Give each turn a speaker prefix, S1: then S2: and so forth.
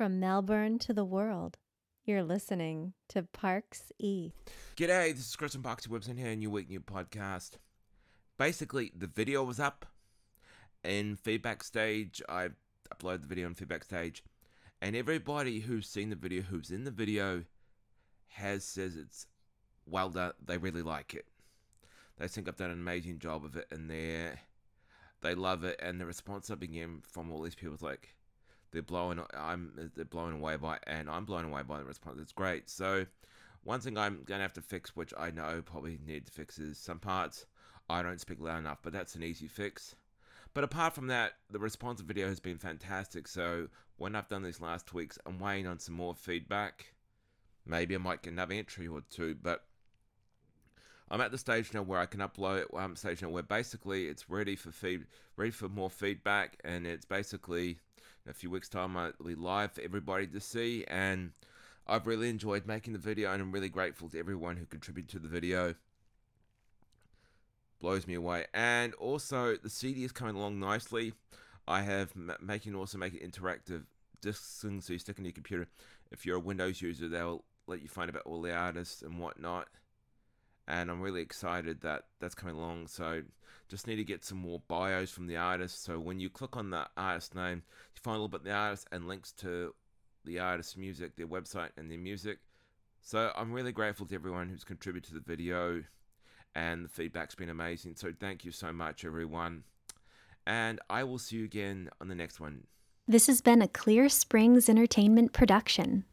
S1: From Melbourne to the world, you're listening to Parks E.
S2: G'day, this is Chris from Parksy Webs in here, new week, new podcast. Basically, the video was up in feedback stage. I uploaded the video in feedback stage, and everybody who's seen the video, who's in the video, has says it's well done. They really like it. They think I've done an amazing job of it, and they they love it. And the response I've been getting from all these people is like, they're blowing I'm they're blown away by and I'm blown away by the response. It's great. So one thing I'm gonna have to fix, which I know probably need to fix, is some parts I don't speak loud enough, but that's an easy fix. But apart from that, the response video has been fantastic. So when I've done these last weeks, I'm waiting on some more feedback. Maybe I might get another entry or two, but I'm at the stage now where I can upload. I'm stage now where basically it's ready for feed, ready for more feedback, and it's basically in a few weeks' time, I'll be live for everybody to see. And I've really enjoyed making the video, and I'm really grateful to everyone who contributed to the video. Blows me away. And also, the CD is coming along nicely. I have making also make it interactive discs so you stick in your computer. If you're a Windows user, they'll let you find about all the artists and whatnot and I'm really excited that that's coming along. So just need to get some more bios from the artist. So when you click on the artist name, you find a little bit of the artist and links to the artist's music, their website, and their music. So I'm really grateful to everyone who's contributed to the video, and the feedback's been amazing. So thank you so much, everyone. And I will see you again on the next one.
S1: This has been a Clear Springs Entertainment production.